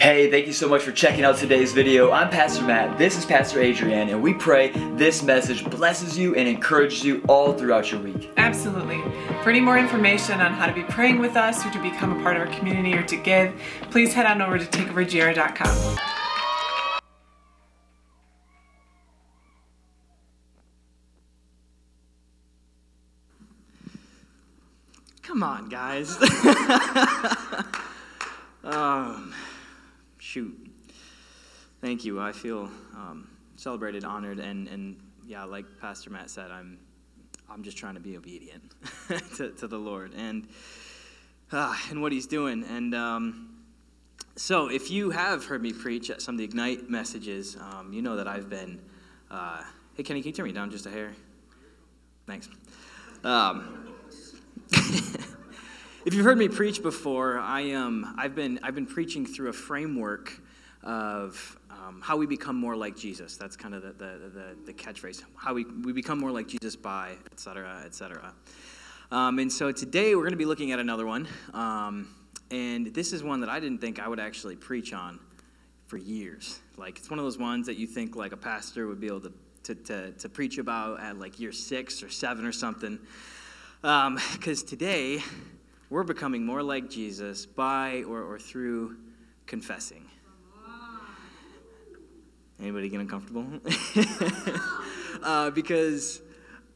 Hey, thank you so much for checking out today's video. I'm Pastor Matt, this is Pastor Adrian, and we pray this message blesses you and encourages you all throughout your week. Absolutely. For any more information on how to be praying with us or to become a part of our community or to give, please head on over to takeovergr.com. Come on, guys. um, shoot. Thank you. I feel um, celebrated, honored, and, and yeah, like Pastor Matt said, I'm I'm just trying to be obedient to, to the Lord and uh, and what He's doing. And um, so, if you have heard me preach at some of the Ignite messages, um, you know that I've been. Uh, hey, Kenny, can you turn me down just a hair? Thanks. Um, if you've heard me preach before, I um, I've been I've been preaching through a framework of um, how we become more like Jesus. That's kind of the, the, the, the, catchphrase. How we, we become more like Jesus by, et cetera, et cetera. Um, and so today we're going to be looking at another one. Um, and this is one that I didn't think I would actually preach on for years. Like, it's one of those ones that you think like a pastor would be able to, to, to, to preach about at like year six or seven or something. Because um, today we're becoming more like Jesus by or, or through confessing. Anybody get uncomfortable? uh, because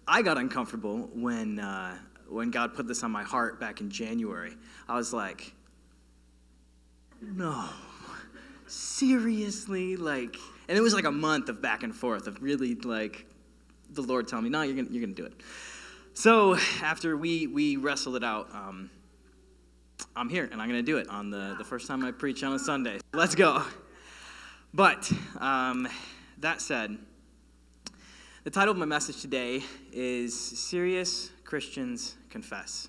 I got uncomfortable when, uh, when God put this on my heart back in January. I was like, no, seriously? Like, and it was like a month of back and forth of really like the Lord telling me, no, you're gonna, you're gonna do it. So after we, we wrestled it out, um, I'm here and I'm gonna do it on the, the first time I preach on a Sunday. Let's go. But um, that said, the title of my message today is Serious Christians Confess.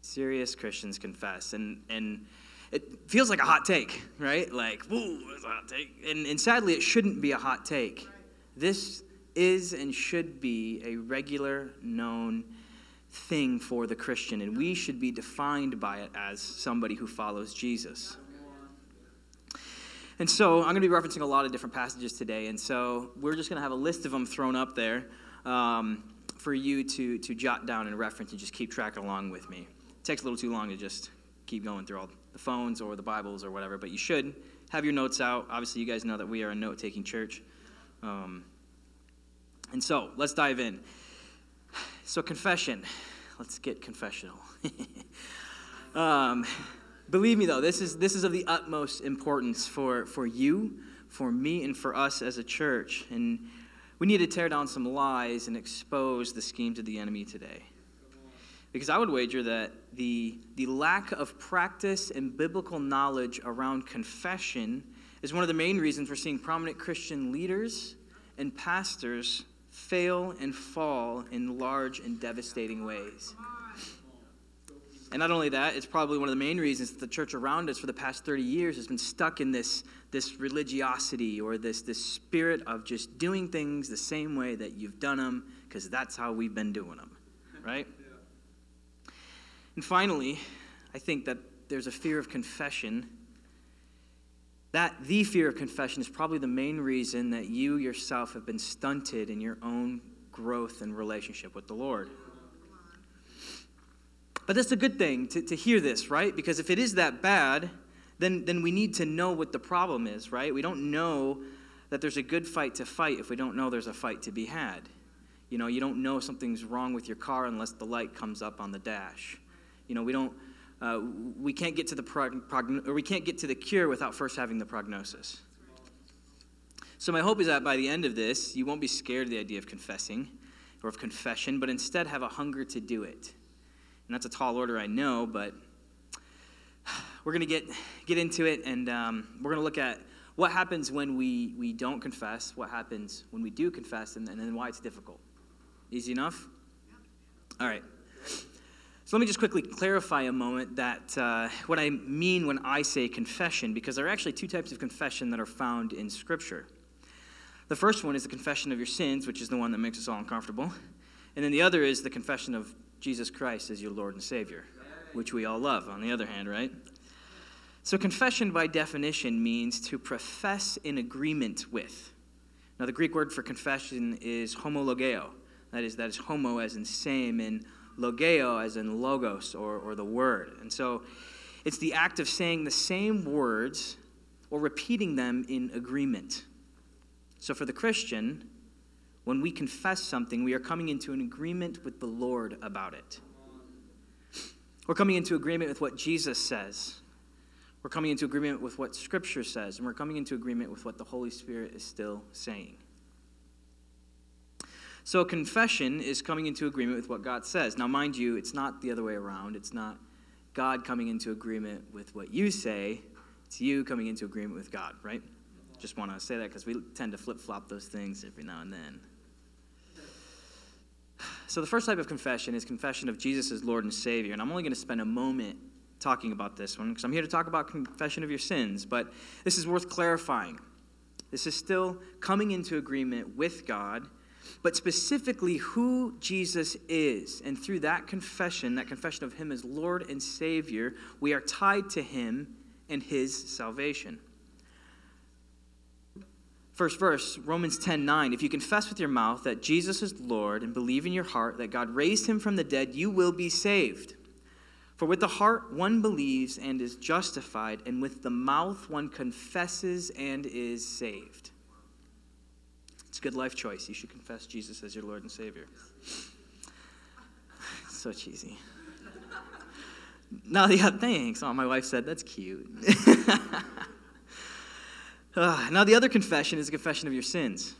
Serious Christians Confess. And, and it feels like a hot take, right? Like, whoa, it's a hot take. And, and sadly, it shouldn't be a hot take. This is and should be a regular, known thing for the Christian, and we should be defined by it as somebody who follows Jesus. And so I'm going to be referencing a lot of different passages today. And so we're just going to have a list of them thrown up there um, for you to, to jot down and reference and just keep track along with me. It takes a little too long to just keep going through all the phones or the Bibles or whatever, but you should have your notes out. Obviously, you guys know that we are a note taking church. Um, and so let's dive in. So, confession. Let's get confessional. um, Believe me, though, this is, this is of the utmost importance for, for you, for me, and for us as a church. And we need to tear down some lies and expose the schemes of the enemy today. Because I would wager that the, the lack of practice and biblical knowledge around confession is one of the main reasons we're seeing prominent Christian leaders and pastors fail and fall in large and devastating ways. And not only that, it's probably one of the main reasons that the church around us for the past 30 years has been stuck in this, this religiosity or this, this spirit of just doing things the same way that you've done them because that's how we've been doing them, right? Yeah. And finally, I think that there's a fear of confession. That the fear of confession is probably the main reason that you yourself have been stunted in your own growth and relationship with the Lord. But that's a good thing to, to hear this, right? Because if it is that bad, then, then we need to know what the problem is, right? We don't know that there's a good fight to fight if we don't know there's a fight to be had. You know, you don't know something's wrong with your car unless the light comes up on the dash. You know, we don't, uh, we can't get to the prog- progn- or we can't get to the cure without first having the prognosis. So my hope is that by the end of this, you won't be scared of the idea of confessing or of confession, but instead have a hunger to do it. And that's a tall order, I know, but we're going to get, get into it and um, we're going to look at what happens when we, we don't confess, what happens when we do confess, and, and then why it's difficult. Easy enough? All right. So let me just quickly clarify a moment that uh, what I mean when I say confession, because there are actually two types of confession that are found in Scripture. The first one is the confession of your sins, which is the one that makes us all uncomfortable. And then the other is the confession of Jesus Christ as your Lord and Savior, which we all love, on the other hand, right? So, confession by definition means to profess in agreement with. Now, the Greek word for confession is homologeo. That is, that is homo as in same, and logeo as in logos or, or the word. And so, it's the act of saying the same words or repeating them in agreement. So, for the Christian, when we confess something, we are coming into an agreement with the Lord about it. We're coming into agreement with what Jesus says. We're coming into agreement with what Scripture says, and we're coming into agreement with what the Holy Spirit is still saying. So, confession is coming into agreement with what God says. Now, mind you, it's not the other way around. It's not God coming into agreement with what you say, it's you coming into agreement with God, right? Just want to say that because we tend to flip flop those things every now and then. So, the first type of confession is confession of Jesus as Lord and Savior. And I'm only going to spend a moment talking about this one because I'm here to talk about confession of your sins, but this is worth clarifying. This is still coming into agreement with God, but specifically who Jesus is. And through that confession, that confession of Him as Lord and Savior, we are tied to Him and His salvation. First verse, Romans 10 9. If you confess with your mouth that Jesus is Lord and believe in your heart that God raised him from the dead, you will be saved. For with the heart one believes and is justified, and with the mouth one confesses and is saved. It's a good life choice. You should confess Jesus as your Lord and Savior. so cheesy. Now, yeah, thanks. Oh, my wife said that's cute. uh, now, the other confession is a confession of your sins.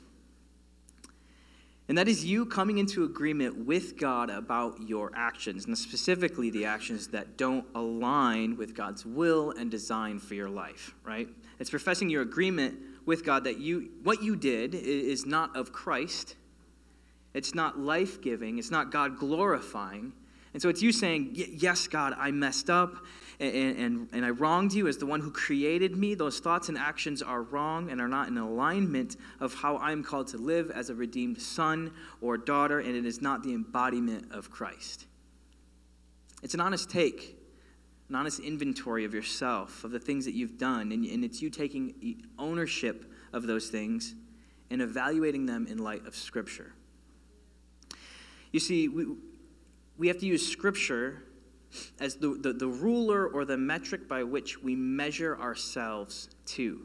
And that is you coming into agreement with God about your actions, and specifically the actions that don't align with God's will and design for your life, right? It's professing your agreement with God that you what you did is not of Christ. It's not life-giving, it's not God glorifying. And so it's you saying, Yes, God, I messed up and, and, and I wronged you as the one who created me. Those thoughts and actions are wrong and are not in alignment of how I'm called to live as a redeemed son or daughter, and it is not the embodiment of Christ. It's an honest take, an honest inventory of yourself, of the things that you've done, and, and it's you taking ownership of those things and evaluating them in light of Scripture. You see, we, we have to use Scripture as the, the, the ruler or the metric by which we measure ourselves to,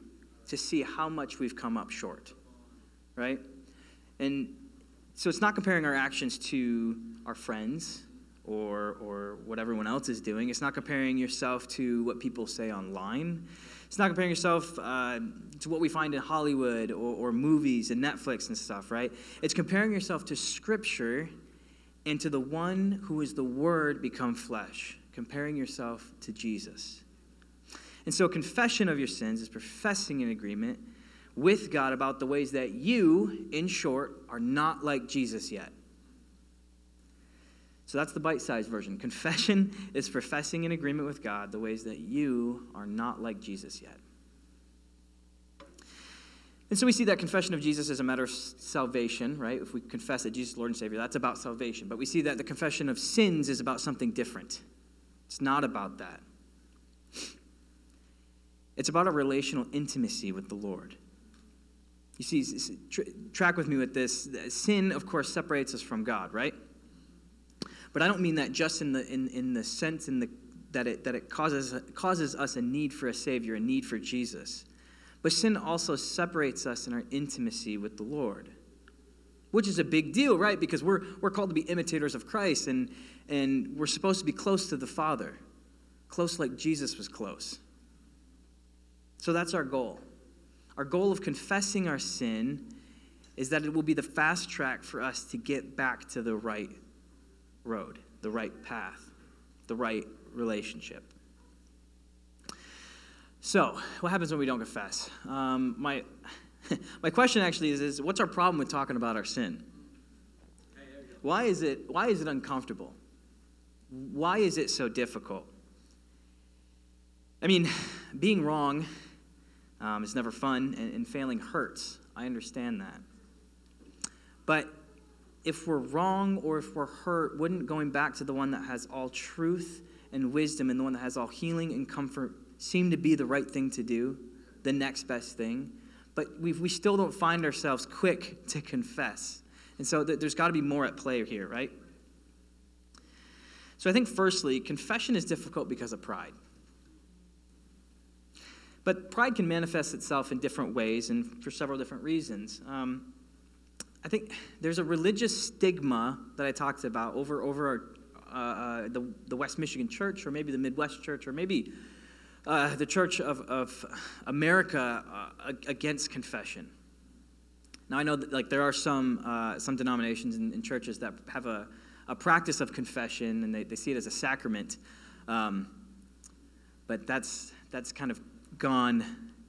to see how much we've come up short, right? And so it's not comparing our actions to our friends or, or what everyone else is doing. It's not comparing yourself to what people say online. It's not comparing yourself uh, to what we find in Hollywood or, or movies and Netflix and stuff, right? It's comparing yourself to Scripture and to the one who is the Word become flesh, comparing yourself to Jesus. And so, confession of your sins is professing an agreement with God about the ways that you, in short, are not like Jesus yet. So that's the bite sized version. Confession is professing in agreement with God the ways that you are not like Jesus yet. And so we see that confession of Jesus as a matter of salvation, right? If we confess that Jesus is Lord and Savior, that's about salvation. But we see that the confession of sins is about something different. It's not about that. It's about a relational intimacy with the Lord. You see, track with me with this. Sin, of course, separates us from God, right? But I don't mean that just in the, in, in the sense in the, that it, that it causes, causes us a need for a Savior, a need for Jesus. But sin also separates us in our intimacy with the Lord, which is a big deal, right? Because we're, we're called to be imitators of Christ and, and we're supposed to be close to the Father, close like Jesus was close. So that's our goal. Our goal of confessing our sin is that it will be the fast track for us to get back to the right road, the right path, the right relationship. So, what happens when we don't confess? Um, my, my question actually is, is what's our problem with talking about our sin? Why is it, why is it uncomfortable? Why is it so difficult? I mean, being wrong um, is never fun, and, and failing hurts. I understand that. But if we're wrong or if we're hurt, wouldn't going back to the one that has all truth and wisdom and the one that has all healing and comfort seem to be the right thing to do, the next best thing, but we we still don't find ourselves quick to confess. And so th- there's got to be more at play here, right? So I think, firstly, confession is difficult because of pride. But pride can manifest itself in different ways and for several different reasons. Um, I think there's a religious stigma that I talked about over, over our, uh, uh, the, the West Michigan Church, or maybe the Midwest Church, or maybe uh, the Church of, of America uh, against confession. Now I know that like there are some uh, some denominations and, churches that have a, a practice of confession and they, they see it as a sacrament, um, but that's that's kind of gone.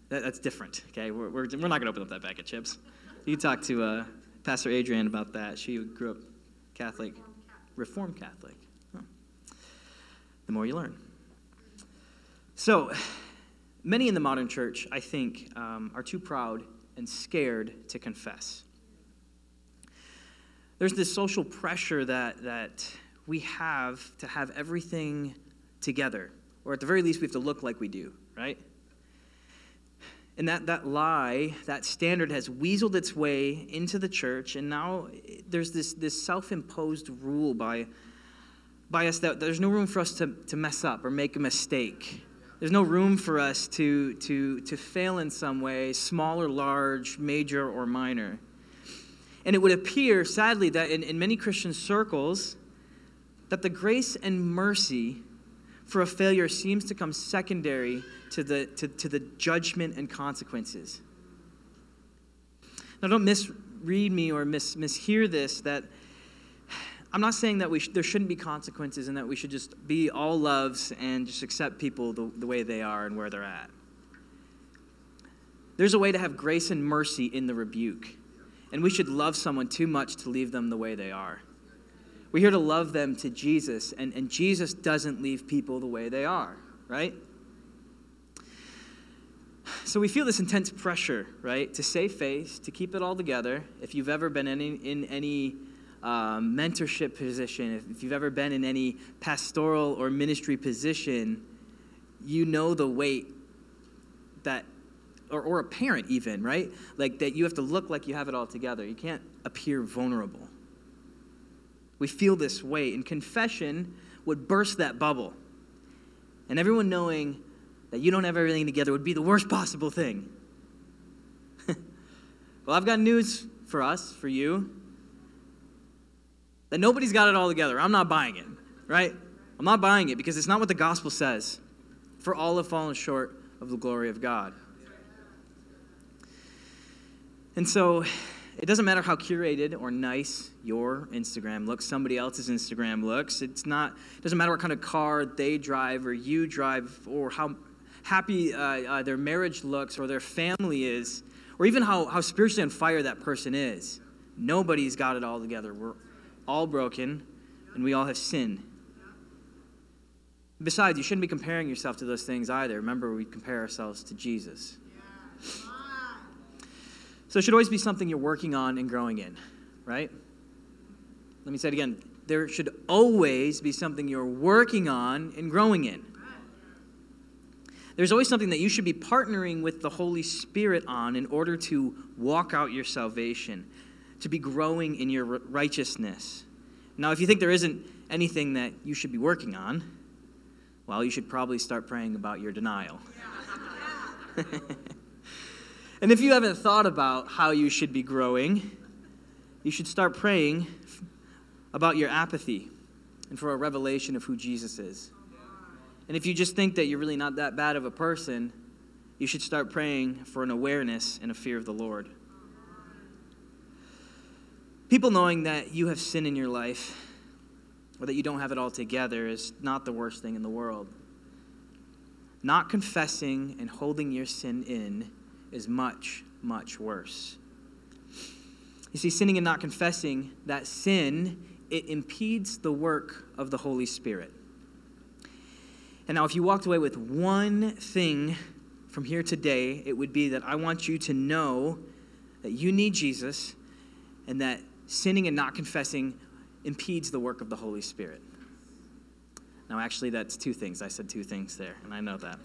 That, that's different. Okay, we're, we're, we're not going to open up that bag of chips. You talk to uh, Pastor Adrienne about that. She grew up Catholic, Reformed Catholic. Huh. The more you learn. So, many in the modern church, I think, um, are too proud and scared to confess. There's this social pressure that, that we have to have everything together, or at the very least, we have to look like we do, right? And that, that lie, that standard has weaseled its way into the church, and now there's this, this self imposed rule by, by us that there's no room for us to, to mess up or make a mistake. There's no room for us to, to, to fail in some way, small or large, major or minor. And it would appear, sadly, that in, in many Christian circles, that the grace and mercy for a failure seems to come secondary to the, to, to the judgment and consequences. Now, don't misread me or mis, mishear this that I'm not saying that we sh- there shouldn't be consequences and that we should just be all loves and just accept people the, the way they are and where they're at. There's a way to have grace and mercy in the rebuke. And we should love someone too much to leave them the way they are. We're here to love them to Jesus, and, and Jesus doesn't leave people the way they are, right? So we feel this intense pressure, right, to save face, to keep it all together. If you've ever been in, in any um, mentorship position, if, if you've ever been in any pastoral or ministry position, you know the weight that, or, or a parent even, right? Like that you have to look like you have it all together. You can't appear vulnerable. We feel this weight, and confession would burst that bubble. And everyone knowing that you don't have everything together would be the worst possible thing. well, I've got news for us, for you that nobody's got it all together. I'm not buying it, right? I'm not buying it because it's not what the gospel says. For all have fallen short of the glory of God. And so it doesn't matter how curated or nice your Instagram looks, somebody else's Instagram looks. It's not, it doesn't matter what kind of car they drive or you drive or how happy uh, uh, their marriage looks or their family is or even how, how spiritually on fire that person is. Nobody's got it all together. We're all broken, and we all have sinned. Besides, you shouldn't be comparing yourself to those things either. Remember, we compare ourselves to Jesus. So it should always be something you're working on and growing in, right? Let me say it again. There should always be something you're working on and growing in. There's always something that you should be partnering with the Holy Spirit on in order to walk out your salvation to be growing in your righteousness. Now, if you think there isn't anything that you should be working on, well, you should probably start praying about your denial. and if you haven't thought about how you should be growing, you should start praying about your apathy and for a revelation of who Jesus is. And if you just think that you're really not that bad of a person, you should start praying for an awareness and a fear of the Lord. People knowing that you have sin in your life or that you don't have it all together is not the worst thing in the world. Not confessing and holding your sin in is much, much worse. You see, sinning and not confessing that sin, it impedes the work of the Holy Spirit. And now, if you walked away with one thing from here today, it would be that I want you to know that you need Jesus and that sinning and not confessing impedes the work of the Holy Spirit. Now, actually, that's two things. I said two things there, and I know that.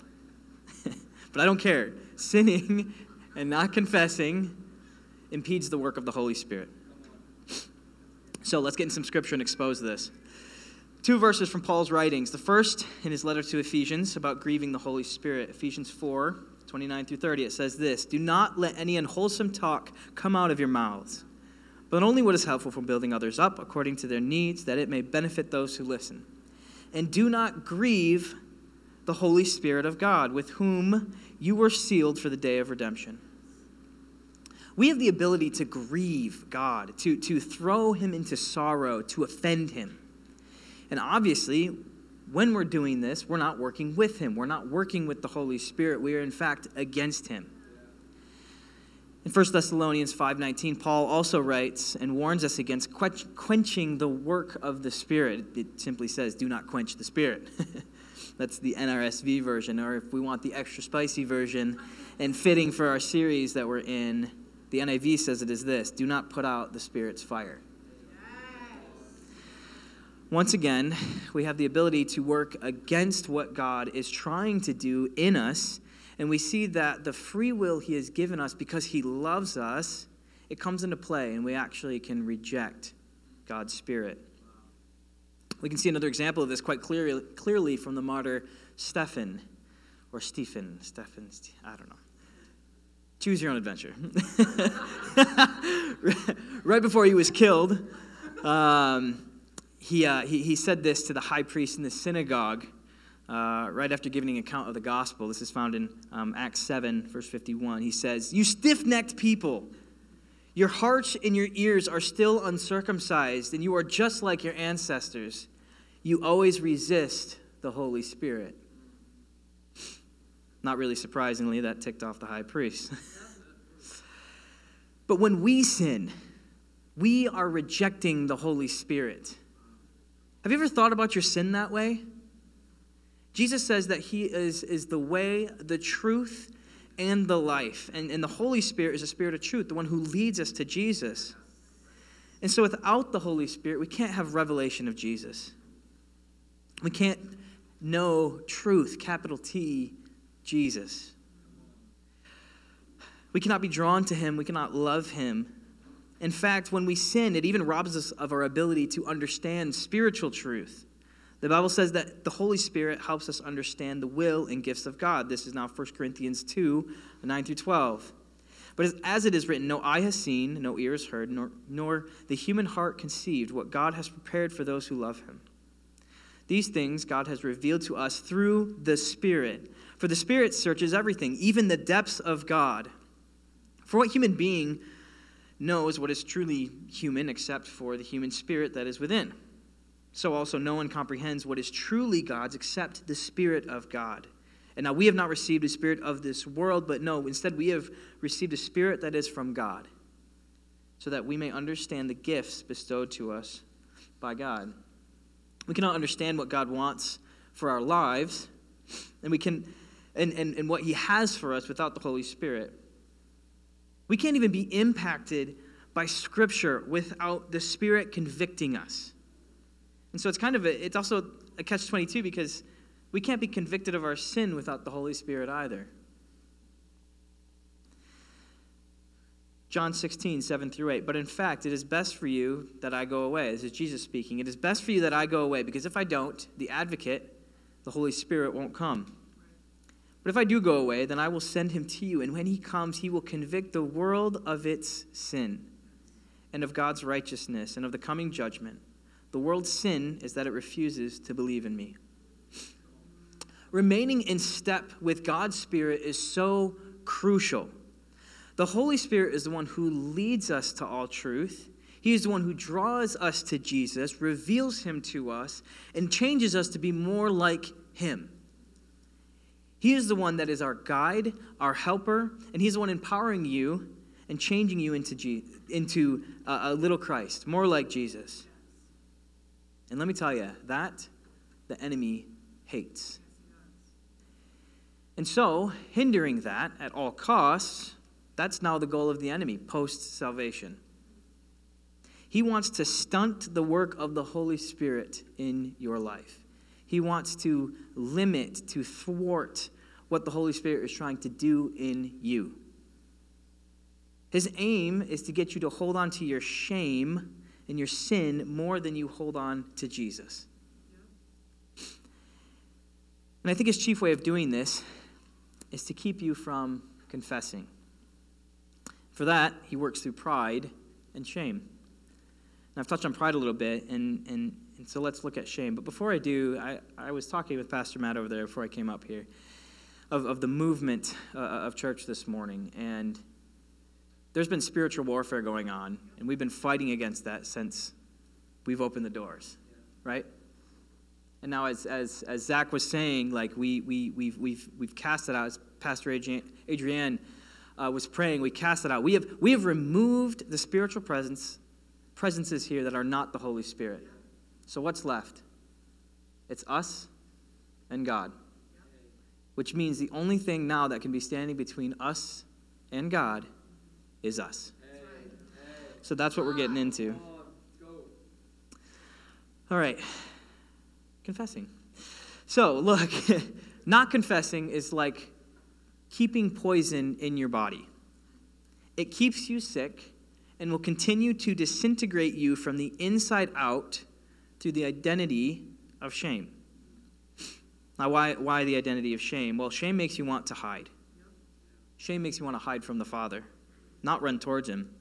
But I don't care. Sinning and not confessing impedes the work of the Holy Spirit. So let's get in some scripture and expose this. Two verses from Paul's writings. The first in his letter to Ephesians about grieving the Holy Spirit, Ephesians 4 29 through 30. It says this Do not let any unwholesome talk come out of your mouths, but only what is helpful for building others up according to their needs, that it may benefit those who listen. And do not grieve the Holy Spirit of God, with whom you were sealed for the day of redemption. We have the ability to grieve God, to, to throw him into sorrow, to offend him. And obviously, when we're doing this, we're not working with him. We're not working with the Holy Spirit. We are, in fact, against him. In 1 Thessalonians 5:19, Paul also writes and warns us against quenching the work of the Spirit. It simply says, "Do not quench the Spirit." That's the NRSV version, or if we want the extra spicy version and fitting for our series that we're in, the NIV says it is this: "Do not put out the Spirit's fire." Once again, we have the ability to work against what God is trying to do in us, and we see that the free will He has given us because He loves us, it comes into play, and we actually can reject God's Spirit. We can see another example of this quite clearly, clearly from the martyr Stephen, or Stephen, Stephen, I don't know. Choose your own adventure. right before he was killed, um, he, uh, he, he said this to the high priest in the synagogue uh, right after giving an account of the gospel. This is found in um, Acts 7, verse 51. He says, You stiff necked people, your hearts and your ears are still uncircumcised, and you are just like your ancestors. You always resist the Holy Spirit. Not really surprisingly, that ticked off the high priest. but when we sin, we are rejecting the Holy Spirit. Have you ever thought about your sin that way? Jesus says that He is, is the way, the truth, and the life. And, and the Holy Spirit is a spirit of truth, the one who leads us to Jesus. And so without the Holy Spirit, we can't have revelation of Jesus. We can't know truth, capital T, Jesus. We cannot be drawn to Him, we cannot love Him in fact, when we sin, it even robs us of our ability to understand spiritual truth. The Bible says that the Holy Spirit helps us understand the will and gifts of God. This is now 1 Corinthians 2 9 through 12. But as it is written, no eye has seen, no ear has heard, nor, nor the human heart conceived what God has prepared for those who love him. These things God has revealed to us through the Spirit. For the Spirit searches everything, even the depths of God. For what human being knows what is truly human except for the human spirit that is within. So also, no one comprehends what is truly God's except the Spirit of God. And now we have not received a spirit of this world, but no, instead we have received a spirit that is from God, so that we may understand the gifts bestowed to us by God. We cannot understand what God wants for our lives, and we can and, and, and what He has for us without the Holy Spirit. We can't even be impacted by Scripture without the Spirit convicting us. And so it's kind of a, it's also a catch 22 because we can't be convicted of our sin without the Holy Spirit either. John 16, 7 through 8. But in fact, it is best for you that I go away. This is Jesus speaking. It is best for you that I go away because if I don't, the advocate, the Holy Spirit, won't come. But if I do go away, then I will send him to you, and when he comes, he will convict the world of its sin and of God's righteousness and of the coming judgment. The world's sin is that it refuses to believe in me. Remaining in step with God's Spirit is so crucial. The Holy Spirit is the one who leads us to all truth. He is the one who draws us to Jesus, reveals him to us, and changes us to be more like him. He is the one that is our guide, our helper, and He's the one empowering you and changing you into, G- into a, a little Christ, more like Jesus. And let me tell you, that the enemy hates. And so, hindering that at all costs, that's now the goal of the enemy post salvation. He wants to stunt the work of the Holy Spirit in your life. He wants to limit, to thwart what the Holy Spirit is trying to do in you. His aim is to get you to hold on to your shame and your sin more than you hold on to Jesus. And I think his chief way of doing this is to keep you from confessing. For that, he works through pride and shame. And I've touched on pride a little bit, and, and, and so let's look at shame. But before I do, I, I was talking with Pastor Matt over there before I came up here of, of the movement uh, of church this morning. And there's been spiritual warfare going on, and we've been fighting against that since we've opened the doors, right? And now, as, as, as Zach was saying, like we, we, we've, we've, we've cast it out, as Pastor Adrienne uh, was praying, we cast it out. We have, we have removed the spiritual presence, presences here that are not the Holy Spirit. So, what's left? It's us and God, which means the only thing now that can be standing between us and God is us. So, that's what we're getting into. All right confessing. So, look, not confessing is like keeping poison in your body. It keeps you sick and will continue to disintegrate you from the inside out through the identity of shame. Now, why, why the identity of shame? Well, shame makes you want to hide. Shame makes you want to hide from the Father, not run towards Him.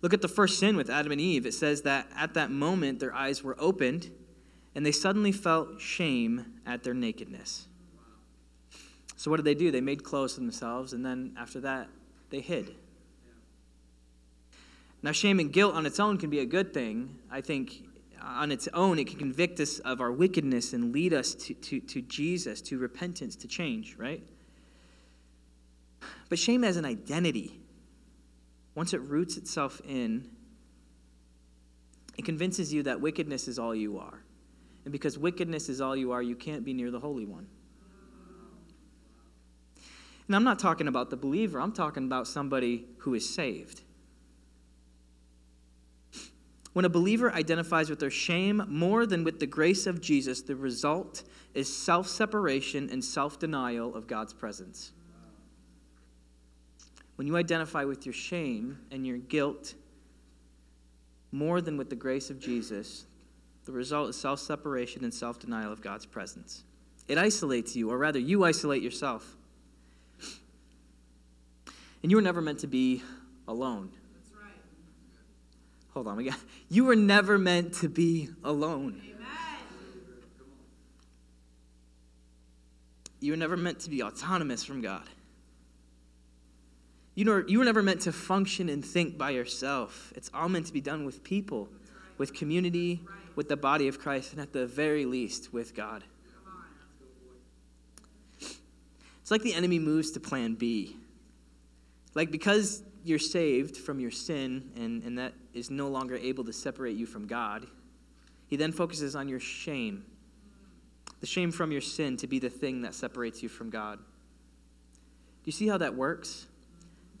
Look at the first sin with Adam and Eve. It says that at that moment their eyes were opened and they suddenly felt shame at their nakedness. So, what did they do? They made clothes for themselves, and then after that, they hid. Now, shame and guilt on its own can be a good thing. I think on its own, it can convict us of our wickedness and lead us to, to, to Jesus, to repentance, to change, right? But shame as an identity, once it roots itself in, it convinces you that wickedness is all you are. And because wickedness is all you are, you can't be near the Holy One. And I'm not talking about the believer, I'm talking about somebody who is saved. When a believer identifies with their shame more than with the grace of Jesus, the result is self separation and self denial of God's presence. When you identify with your shame and your guilt more than with the grace of Jesus, the result is self separation and self denial of God's presence. It isolates you, or rather, you isolate yourself. And you were never meant to be alone. That's right. Hold on, we got. You were never meant to be alone. Amen. You were never meant to be autonomous from God. You, know, you were never meant to function and think by yourself. It's all meant to be done with people, right. with community, right with the body of Christ, and at the very least, with God. It's like the enemy moves to plan B. Like, because you're saved from your sin, and, and that is no longer able to separate you from God, he then focuses on your shame. The shame from your sin to be the thing that separates you from God. Do you see how that works?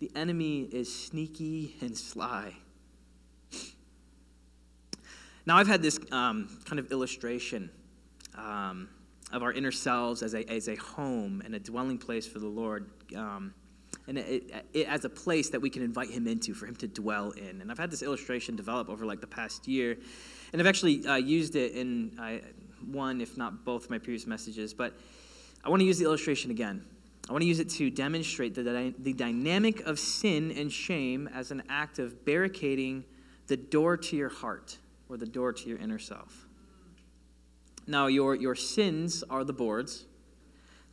The enemy is sneaky and sly. Now, I've had this um, kind of illustration um, of our inner selves as a, as a home and a dwelling place for the Lord. Um, and it, it, as a place that we can invite him into for him to dwell in. And I've had this illustration develop over like the past year, and I've actually uh, used it in uh, one, if not both, of my previous messages. But I want to use the illustration again. I want to use it to demonstrate the, the dynamic of sin and shame as an act of barricading the door to your heart or the door to your inner self. Now, your, your sins are the boards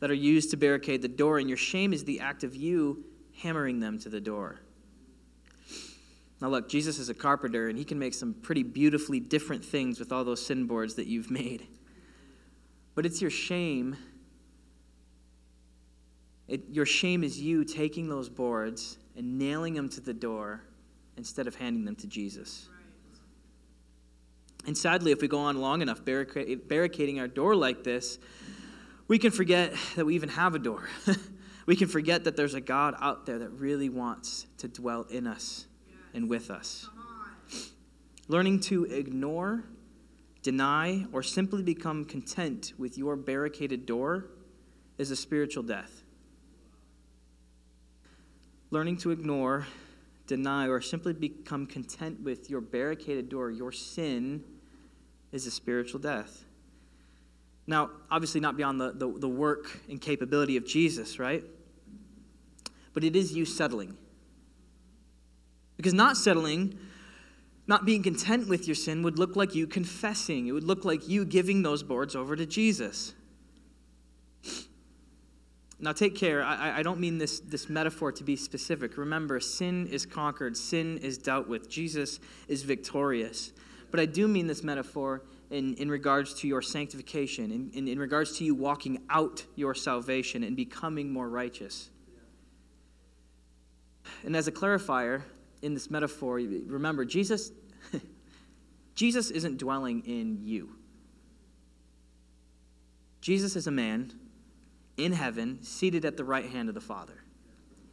that are used to barricade the door, and your shame is the act of you hammering them to the door. Now, look, Jesus is a carpenter, and he can make some pretty beautifully different things with all those sin boards that you've made. But it's your shame. It, your shame is you taking those boards and nailing them to the door instead of handing them to Jesus. And sadly, if we go on long enough barricading our door like this, we can forget that we even have a door. we can forget that there's a God out there that really wants to dwell in us and with us. Learning to ignore, deny, or simply become content with your barricaded door is a spiritual death. Learning to ignore, deny, or simply become content with your barricaded door, your sin, is a spiritual death. Now, obviously, not beyond the, the, the work and capability of Jesus, right? But it is you settling. Because not settling, not being content with your sin, would look like you confessing. It would look like you giving those boards over to Jesus. Now, take care. I, I don't mean this, this metaphor to be specific. Remember, sin is conquered, sin is dealt with, Jesus is victorious. But I do mean this metaphor in, in regards to your sanctification, in, in, in regards to you walking out your salvation and becoming more righteous. And as a clarifier in this metaphor, remember, Jesus, Jesus isn't dwelling in you. Jesus is a man in heaven, seated at the right hand of the Father.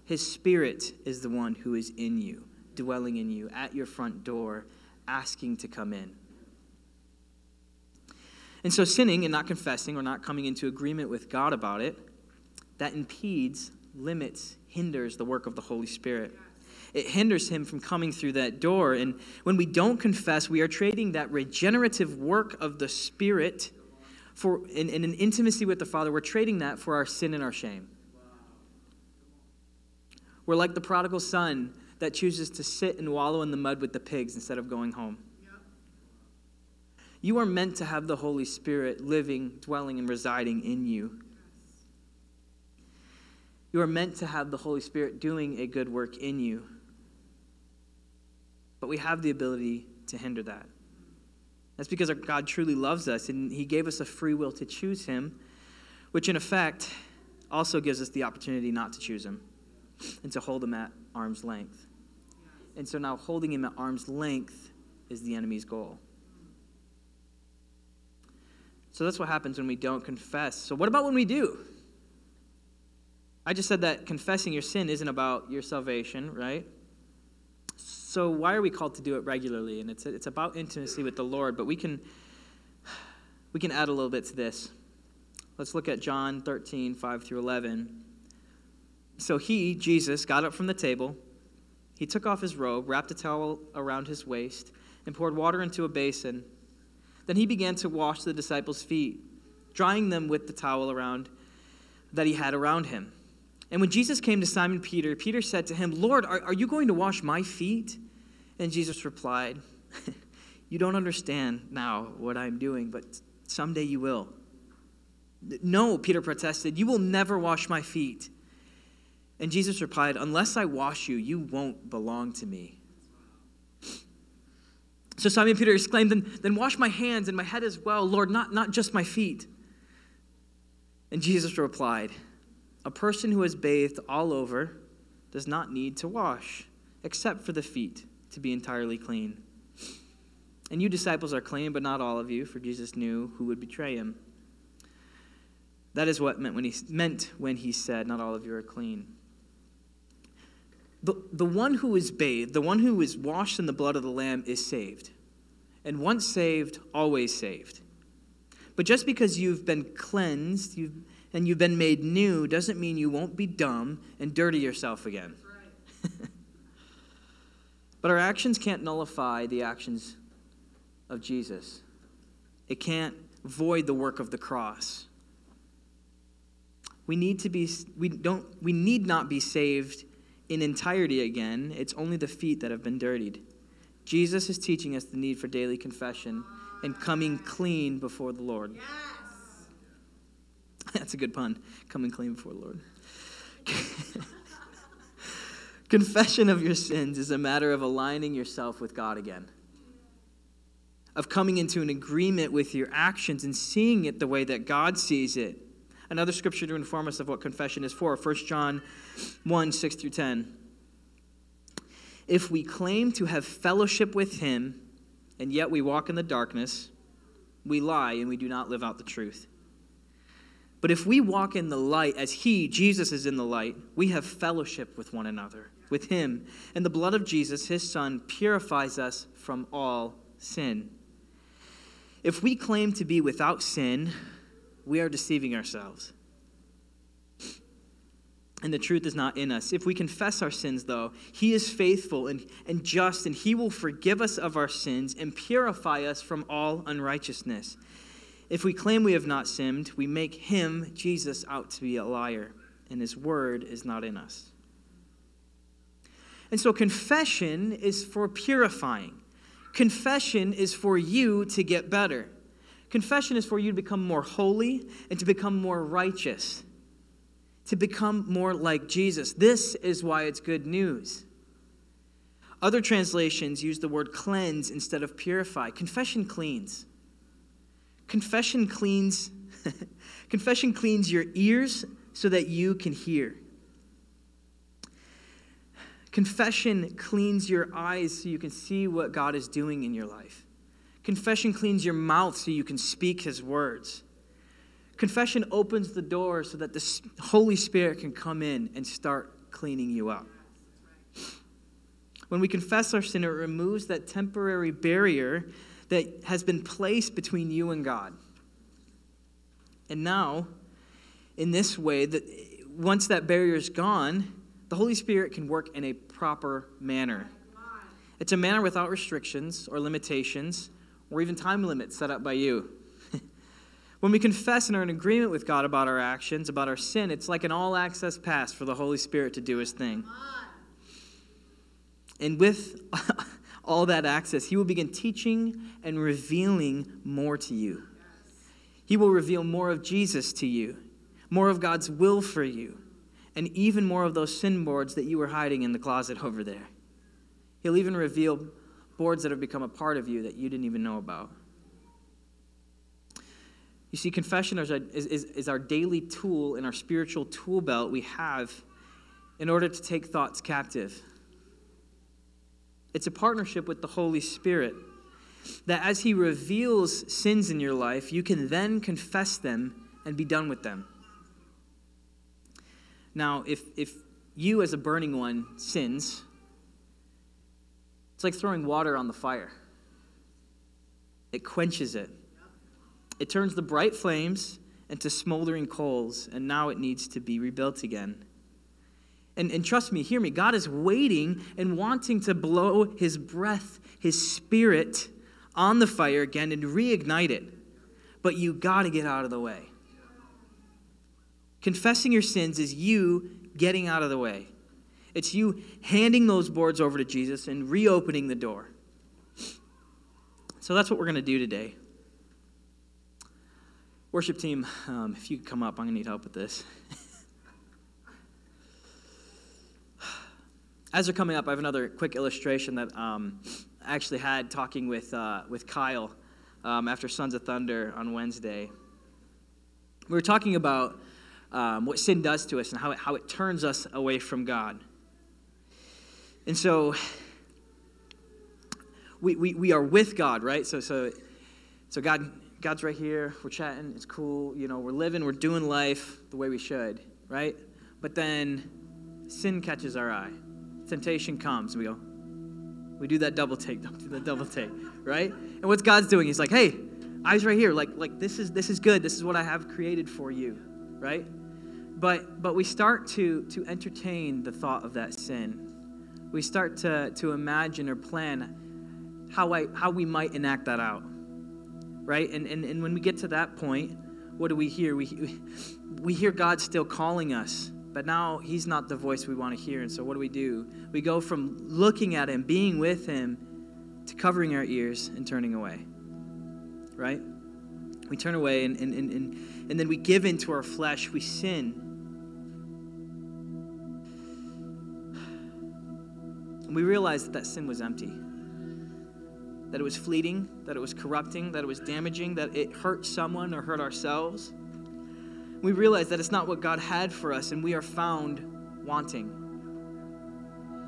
His Spirit is the one who is in you, dwelling in you, at your front door, asking to come in. And so, sinning and not confessing or not coming into agreement with God about it, that impedes, limits, hinders the work of the Holy Spirit. It hinders him from coming through that door. And when we don't confess, we are trading that regenerative work of the Spirit for in, in an intimacy with the Father. We're trading that for our sin and our shame. We're like the prodigal son that chooses to sit and wallow in the mud with the pigs instead of going home. You are meant to have the Holy Spirit living, dwelling, and residing in you. You are meant to have the Holy Spirit doing a good work in you. But we have the ability to hinder that. That's because our God truly loves us and He gave us a free will to choose Him, which in effect also gives us the opportunity not to choose Him and to hold Him at arm's length. And so now holding Him at arm's length is the enemy's goal. So that's what happens when we don't confess. So, what about when we do? I just said that confessing your sin isn't about your salvation, right? So, why are we called to do it regularly? And it's, it's about intimacy with the Lord, but we can, we can add a little bit to this. Let's look at John 13, 5 through 11. So, he, Jesus, got up from the table. He took off his robe, wrapped a towel around his waist, and poured water into a basin then he began to wash the disciples' feet, drying them with the towel around that he had around him. And when Jesus came to Simon Peter, Peter said to him, Lord, are, are you going to wash my feet? And Jesus replied, You don't understand now what I'm doing, but someday you will. No, Peter protested, You will never wash my feet. And Jesus replied, Unless I wash you, you won't belong to me. So Simon Peter exclaimed, then, then wash my hands and my head as well, Lord, not, not just my feet. And Jesus replied, A person who has bathed all over does not need to wash, except for the feet, to be entirely clean. And you disciples are clean, but not all of you, for Jesus knew who would betray him. That is what meant when he, meant when he said, Not all of you are clean. The, the one who is bathed, the one who is washed in the blood of the Lamb, is saved. And once saved, always saved. But just because you've been cleansed you've, and you've been made new doesn't mean you won't be dumb and dirty yourself again. Right. but our actions can't nullify the actions of Jesus, it can't void the work of the cross. We need to be we don't we need not be saved in entirety again. It's only the feet that have been dirtied. Jesus is teaching us the need for daily confession and coming clean before the Lord. Yes. That's a good pun. Coming clean before the Lord. Confession of your sins is a matter of aligning yourself with God again, of coming into an agreement with your actions and seeing it the way that God sees it. Another scripture to inform us of what confession is for 1 John 1 6 through 10. If we claim to have fellowship with him, and yet we walk in the darkness, we lie and we do not live out the truth. But if we walk in the light as he, Jesus, is in the light, we have fellowship with one another, with him. And the blood of Jesus, his son, purifies us from all sin. If we claim to be without sin, we are deceiving ourselves. and the truth is not in us. If we confess our sins, though, He is faithful and, and just, and He will forgive us of our sins and purify us from all unrighteousness. If we claim we have not sinned, we make Him, Jesus, out to be a liar, and His word is not in us. And so, confession is for purifying. Confession is for you to get better. Confession is for you to become more holy and to become more righteous to become more like Jesus. This is why it's good news. Other translations use the word cleanse instead of purify. Confession cleans. Confession cleans confession cleans your ears so that you can hear. Confession cleans your eyes so you can see what God is doing in your life. Confession cleans your mouth so you can speak his words. Confession opens the door so that the Holy Spirit can come in and start cleaning you up. When we confess our sin, it removes that temporary barrier that has been placed between you and God. And now, in this way, that once that barrier is gone, the Holy Spirit can work in a proper manner. It's a manner without restrictions or limitations or even time limits set up by you. When we confess and are in agreement with God about our actions, about our sin, it's like an all access pass for the Holy Spirit to do his thing. And with all that access, he will begin teaching and revealing more to you. He will reveal more of Jesus to you, more of God's will for you, and even more of those sin boards that you were hiding in the closet over there. He'll even reveal boards that have become a part of you that you didn't even know about. You see, confession is, is, is our daily tool in our spiritual tool belt we have in order to take thoughts captive. It's a partnership with the Holy Spirit that as He reveals sins in your life, you can then confess them and be done with them. Now, if, if you as a burning one sins, it's like throwing water on the fire, it quenches it. It turns the bright flames into smoldering coals, and now it needs to be rebuilt again. And, and trust me, hear me, God is waiting and wanting to blow his breath, his spirit on the fire again and reignite it. But you got to get out of the way. Confessing your sins is you getting out of the way. It's you handing those boards over to Jesus and reopening the door. So that's what we're going to do today. Worship team, um, if you could come up, I'm going to need help with this. As they're coming up, I have another quick illustration that um, I actually had talking with, uh, with Kyle um, after Sons of Thunder on Wednesday. We were talking about um, what sin does to us and how it, how it turns us away from God. And so we, we, we are with God, right? So, so, so God God's right here. We're chatting. It's cool. You know, we're living, we're doing life the way we should, right? But then sin catches our eye. Temptation comes. We go, we do that double take, do that double take, right? And what's God's doing? He's like, hey, eyes right here. Like, like this is this is good. This is what I have created for you, right? But but we start to to entertain the thought of that sin. We start to to imagine or plan how I how we might enact that out right? And, and, and when we get to that point, what do we hear? We, we hear God still calling us, but now He's not the voice we want to hear. And so what do we do? We go from looking at Him, being with Him, to covering our ears and turning away, right? We turn away and, and, and, and, and then we give in to our flesh, we sin. And we realize that that sin was empty that it was fleeting, that it was corrupting, that it was damaging, that it hurt someone or hurt ourselves. We realize that it's not what God had for us, and we are found wanting.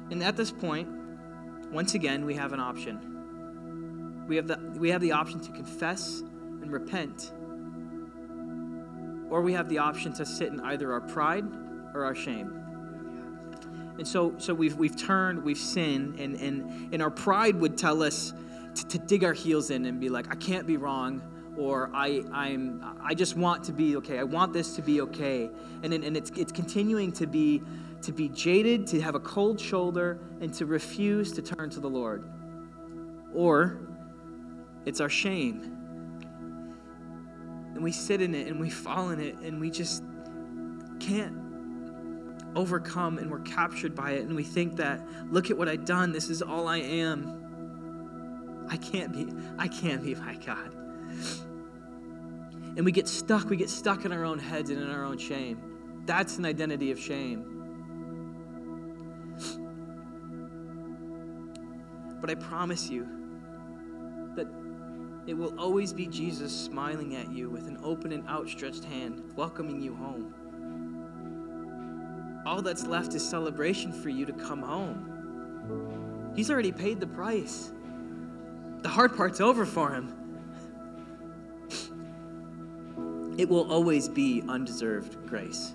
And at this point, once again, we have an option. We have the, we have the option to confess and repent, or we have the option to sit in either our pride or our shame. And so, so we've, we've turned, we've sinned, and, and, and our pride would tell us, to, to dig our heels in and be like, I can't be wrong. or I, I'm, I just want to be okay. I want this to be okay. And, and it's, it's continuing to be, to be jaded, to have a cold shoulder, and to refuse to turn to the Lord. Or it's our shame. And we sit in it and we fall in it and we just can't overcome and we're captured by it and we think that look at what I've done. This is all I am. I can't be I can't be my God. And we get stuck we get stuck in our own heads and in our own shame. That's an identity of shame. But I promise you that it will always be Jesus smiling at you with an open and outstretched hand welcoming you home all that's left is celebration for you to come home. He's already paid the price. The hard part's over for him. It will always be undeserved grace.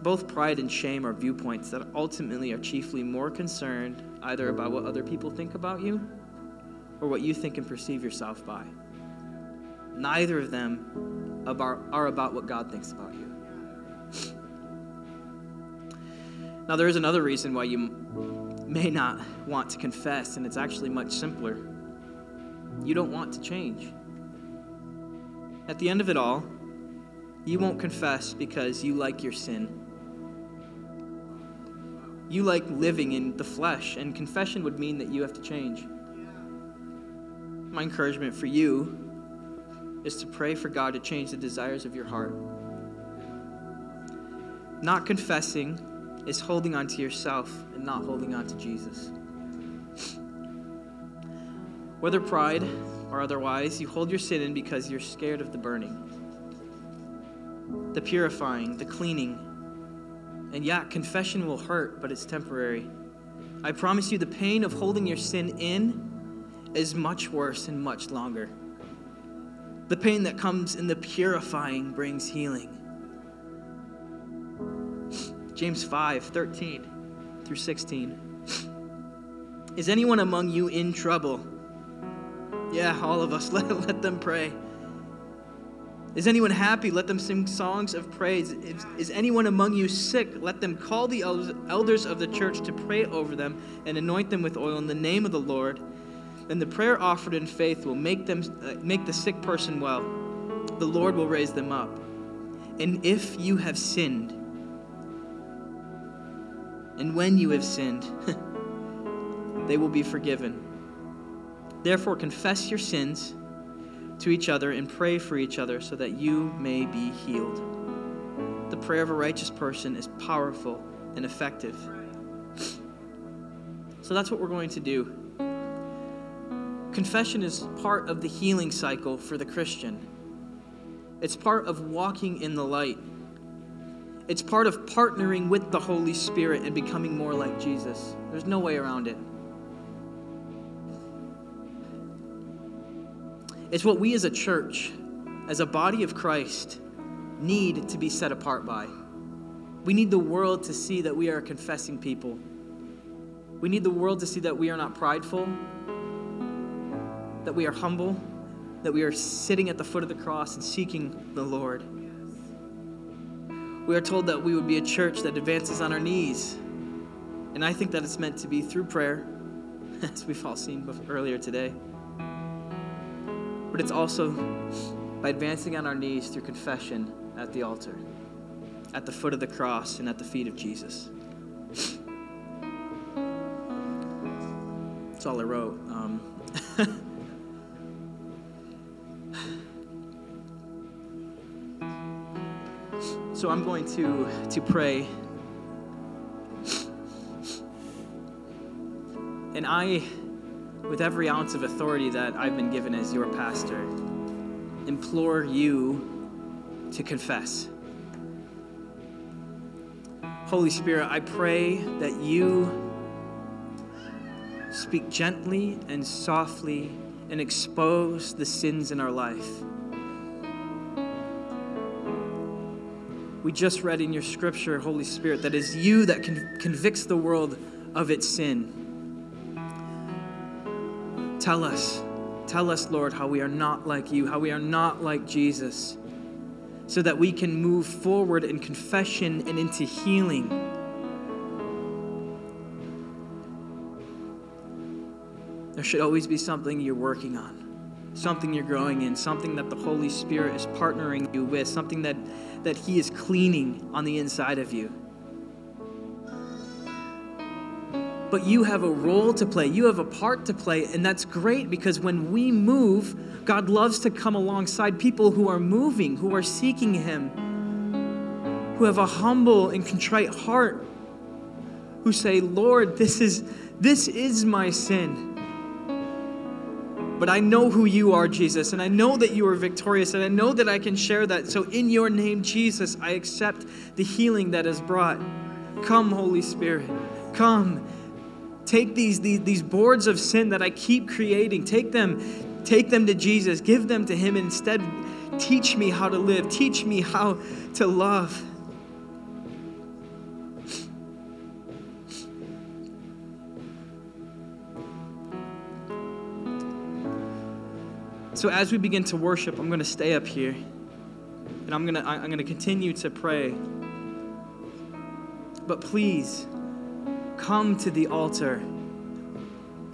Both pride and shame are viewpoints that ultimately are chiefly more concerned either about what other people think about you or what you think and perceive yourself by. Neither of them are about what God thinks about you. Now, there is another reason why you may not want to confess, and it's actually much simpler. You don't want to change. At the end of it all, you won't confess because you like your sin. You like living in the flesh, and confession would mean that you have to change. My encouragement for you is to pray for God to change the desires of your heart. Not confessing is holding on to yourself and not holding on to Jesus. Whether pride or otherwise, you hold your sin in because you're scared of the burning, the purifying, the cleaning. And yeah, confession will hurt, but it's temporary. I promise you, the pain of holding your sin in is much worse and much longer. The pain that comes in the purifying brings healing. James 5 13 through 16. Is anyone among you in trouble? Yeah, all of us. Let, let them pray. Is anyone happy? Let them sing songs of praise. Is, is anyone among you sick? Let them call the elders of the church to pray over them and anoint them with oil in the name of the Lord then the prayer offered in faith will make them uh, make the sick person well. The Lord will raise them up. And if you have sinned, and when you have sinned, they will be forgiven. Therefore, confess your sins to each other and pray for each other so that you may be healed. The prayer of a righteous person is powerful and effective. So that's what we're going to do. Confession is part of the healing cycle for the Christian. It's part of walking in the light. It's part of partnering with the Holy Spirit and becoming more like Jesus. There's no way around it. It's what we as a church, as a body of Christ, need to be set apart by. We need the world to see that we are confessing people. We need the world to see that we are not prideful, that we are humble, that we are sitting at the foot of the cross and seeking the Lord. We are told that we would be a church that advances on our knees. And I think that it's meant to be through prayer, as we've all seen earlier today. But it's also by advancing on our knees through confession at the altar, at the foot of the cross, and at the feet of Jesus. That's all I wrote. Um, So I'm going to, to pray. And I, with every ounce of authority that I've been given as your pastor, implore you to confess. Holy Spirit, I pray that you speak gently and softly and expose the sins in our life. We just read in your scripture, Holy Spirit, that is you that con- convicts the world of its sin. Tell us, tell us, Lord, how we are not like you, how we are not like Jesus, so that we can move forward in confession and into healing. There should always be something you're working on something you're growing in, something that the Holy Spirit is partnering you with, something that, that He is cleaning on the inside of you. But you have a role to play, you have a part to play, and that's great because when we move, God loves to come alongside people who are moving, who are seeking Him, who have a humble and contrite heart, who say, Lord, this is, this is my sin. But I know who you are, Jesus, and I know that you are victorious, and I know that I can share that. So, in your name, Jesus, I accept the healing that is brought. Come, Holy Spirit. Come. Take these, these, these boards of sin that I keep creating, take them, take them to Jesus, give them to Him, instead teach me how to live, teach me how to love. So as we begin to worship, I'm going to stay up here and I'm going to I'm going to continue to pray. But please come to the altar.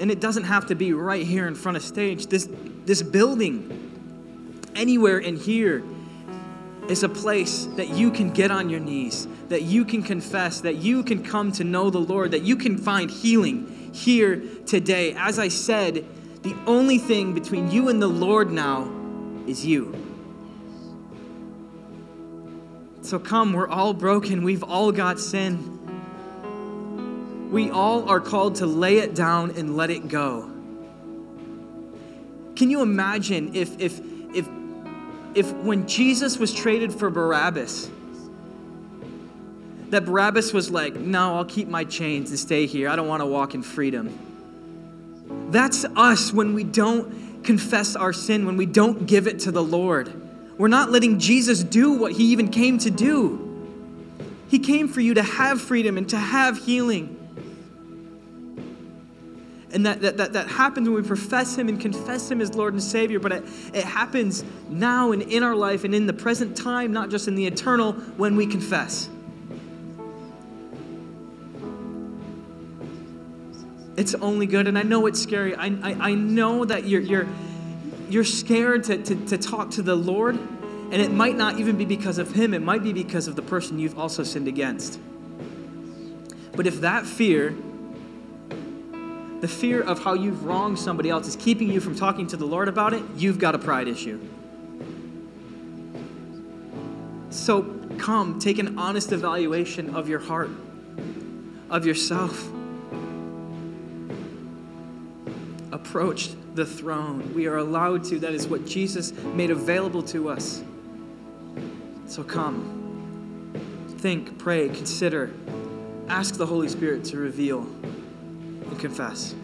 And it doesn't have to be right here in front of stage. This this building anywhere in here is a place that you can get on your knees, that you can confess, that you can come to know the Lord, that you can find healing here today. As I said, the only thing between you and the Lord now is you. So come, we're all broken. We've all got sin. We all are called to lay it down and let it go. Can you imagine if, if, if, if when Jesus was traded for Barabbas, that Barabbas was like, No, I'll keep my chains and stay here. I don't want to walk in freedom. That's us when we don't confess our sin, when we don't give it to the Lord. We're not letting Jesus do what he even came to do. He came for you to have freedom and to have healing. And that, that, that, that happens when we profess Him and confess Him as Lord and Savior, but it, it happens now and in our life and in the present time, not just in the eternal, when we confess. It's only good. And I know it's scary. I, I, I know that you're, you're, you're scared to, to, to talk to the Lord. And it might not even be because of Him, it might be because of the person you've also sinned against. But if that fear, the fear of how you've wronged somebody else, is keeping you from talking to the Lord about it, you've got a pride issue. So come, take an honest evaluation of your heart, of yourself. Approached the throne. We are allowed to. That is what Jesus made available to us. So come, think, pray, consider, ask the Holy Spirit to reveal and confess.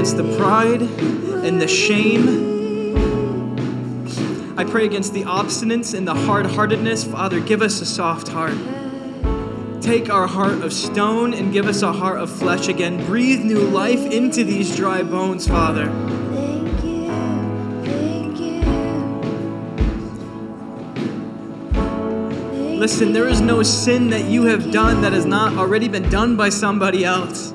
Against the pride and the shame. I pray against the obstinance and the hard heartedness. Father, give us a soft heart. Take our heart of stone and give us a heart of flesh again. Breathe new life into these dry bones, Father. Thank you, thank you. Listen, there is no sin that you have done that has not already been done by somebody else.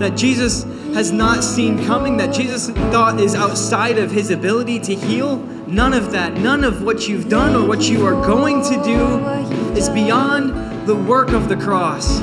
That Jesus has not seen coming, that Jesus thought is outside of his ability to heal. None of that, none of what you've done or what you are going to do is beyond the work of the cross.